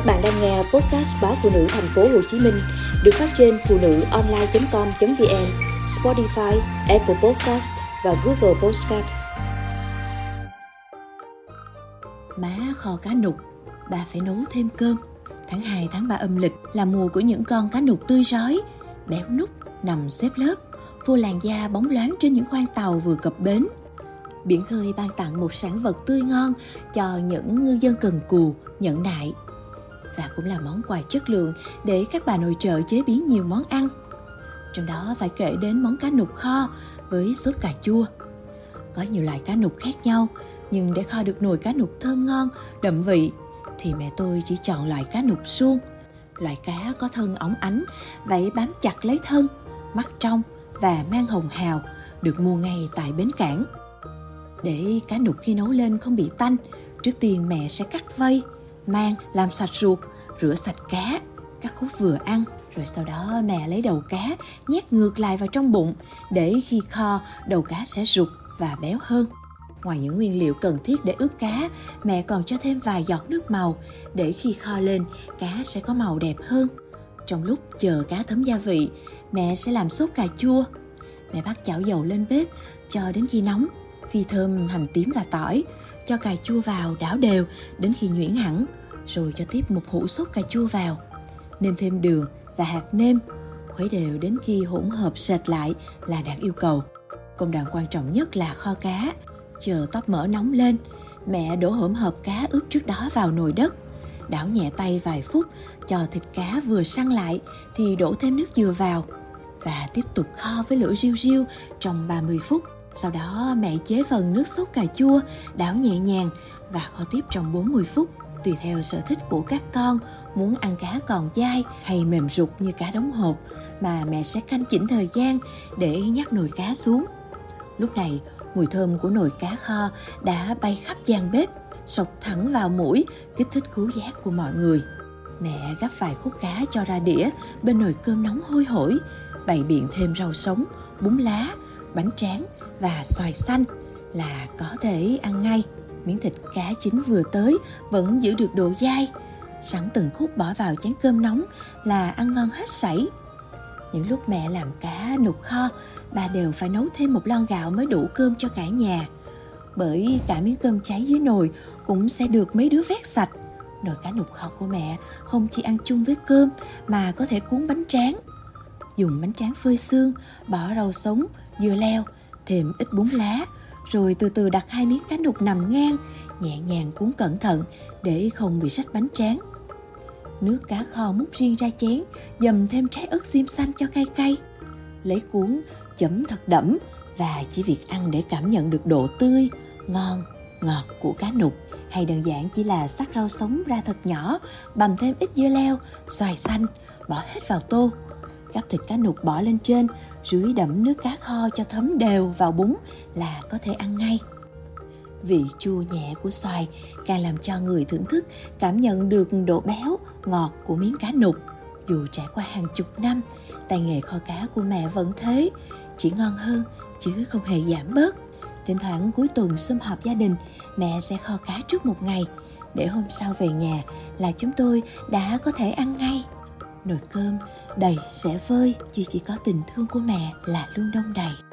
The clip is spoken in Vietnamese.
Các bạn đang nghe podcast báo phụ nữ thành phố Hồ Chí Minh được phát trên phụ nữ online.com.vn, Spotify, Apple Podcast và Google Podcast. Má kho cá nục, bà phải nấu thêm cơm. Tháng 2 tháng 3 âm lịch là mùa của những con cá nục tươi rói, béo nút, nằm xếp lớp, vô làn da bóng loáng trên những khoang tàu vừa cập bến. Biển khơi ban tặng một sản vật tươi ngon cho những ngư dân cần cù, nhận nại và cũng là món quà chất lượng để các bà nội trợ chế biến nhiều món ăn. Trong đó phải kể đến món cá nục kho với sốt cà chua. Có nhiều loại cá nục khác nhau, nhưng để kho được nồi cá nục thơm ngon, đậm vị thì mẹ tôi chỉ chọn loại cá nục suông. Loại cá có thân óng ánh, vảy bám chặt lấy thân, mắt trong và mang hồng hào, được mua ngay tại bến cảng. Để cá nục khi nấu lên không bị tanh, trước tiên mẹ sẽ cắt vây, mang làm sạch ruột, rửa sạch cá, các khúc vừa ăn rồi sau đó mẹ lấy đầu cá nhét ngược lại vào trong bụng để khi kho đầu cá sẽ rụt và béo hơn. Ngoài những nguyên liệu cần thiết để ướp cá, mẹ còn cho thêm vài giọt nước màu để khi kho lên cá sẽ có màu đẹp hơn. Trong lúc chờ cá thấm gia vị, mẹ sẽ làm sốt cà chua. Mẹ bắt chảo dầu lên bếp cho đến khi nóng, phi thơm hành tím và tỏi, cho cà chua vào đảo đều đến khi nhuyễn hẳn, rồi cho tiếp một hũ sốt cà chua vào. Nêm thêm đường và hạt nêm, khuấy đều đến khi hỗn hợp sệt lại là đạt yêu cầu. Công đoạn quan trọng nhất là kho cá. Chờ tóp mỡ nóng lên, mẹ đổ hỗn hợp cá ướp trước đó vào nồi đất. Đảo nhẹ tay vài phút cho thịt cá vừa săn lại thì đổ thêm nước dừa vào và tiếp tục kho với lửa riu riu trong 30 phút. Sau đó mẹ chế phần nước sốt cà chua, đảo nhẹ nhàng và kho tiếp trong 40 phút. Tùy theo sở thích của các con, muốn ăn cá còn dai hay mềm rụt như cá đóng hộp mà mẹ sẽ canh chỉnh thời gian để nhắc nồi cá xuống. Lúc này, mùi thơm của nồi cá kho đã bay khắp gian bếp, sộc thẳng vào mũi, kích thích cứu giác của mọi người. Mẹ gắp vài khúc cá cho ra đĩa bên nồi cơm nóng hôi hổi, bày biện thêm rau sống, bún lá, bánh tráng và xoài xanh là có thể ăn ngay. Miếng thịt cá chín vừa tới vẫn giữ được độ dai. Sẵn từng khúc bỏ vào chén cơm nóng là ăn ngon hết sảy. Những lúc mẹ làm cá nục kho, bà đều phải nấu thêm một lon gạo mới đủ cơm cho cả nhà. Bởi cả miếng cơm cháy dưới nồi cũng sẽ được mấy đứa vét sạch. Nồi cá nục kho của mẹ không chỉ ăn chung với cơm mà có thể cuốn bánh tráng. Dùng bánh tráng phơi xương, bỏ rau sống, dưa leo, thêm ít bún lá, rồi từ từ đặt hai miếng cá nục nằm ngang, nhẹ nhàng cuốn cẩn thận để không bị sách bánh tráng. Nước cá kho múc riêng ra chén, dầm thêm trái ớt xiêm xanh cho cay cay. Lấy cuốn, chấm thật đẫm và chỉ việc ăn để cảm nhận được độ tươi, ngon, ngọt của cá nục hay đơn giản chỉ là sắc rau sống ra thật nhỏ, bằm thêm ít dưa leo, xoài xanh, bỏ hết vào tô. Gắp thịt cá nục bỏ lên trên, rưới đẫm nước cá kho cho thấm đều vào bún là có thể ăn ngay. Vị chua nhẹ của xoài càng làm cho người thưởng thức cảm nhận được độ béo, ngọt của miếng cá nục. Dù trải qua hàng chục năm, tay nghề kho cá của mẹ vẫn thế, chỉ ngon hơn chứ không hề giảm bớt. Thỉnh thoảng cuối tuần sum họp gia đình, mẹ sẽ kho cá trước một ngày, để hôm sau về nhà là chúng tôi đã có thể ăn ngay. Nồi cơm đầy sẽ vơi, duy chỉ có tình thương của mẹ là luôn đông đầy.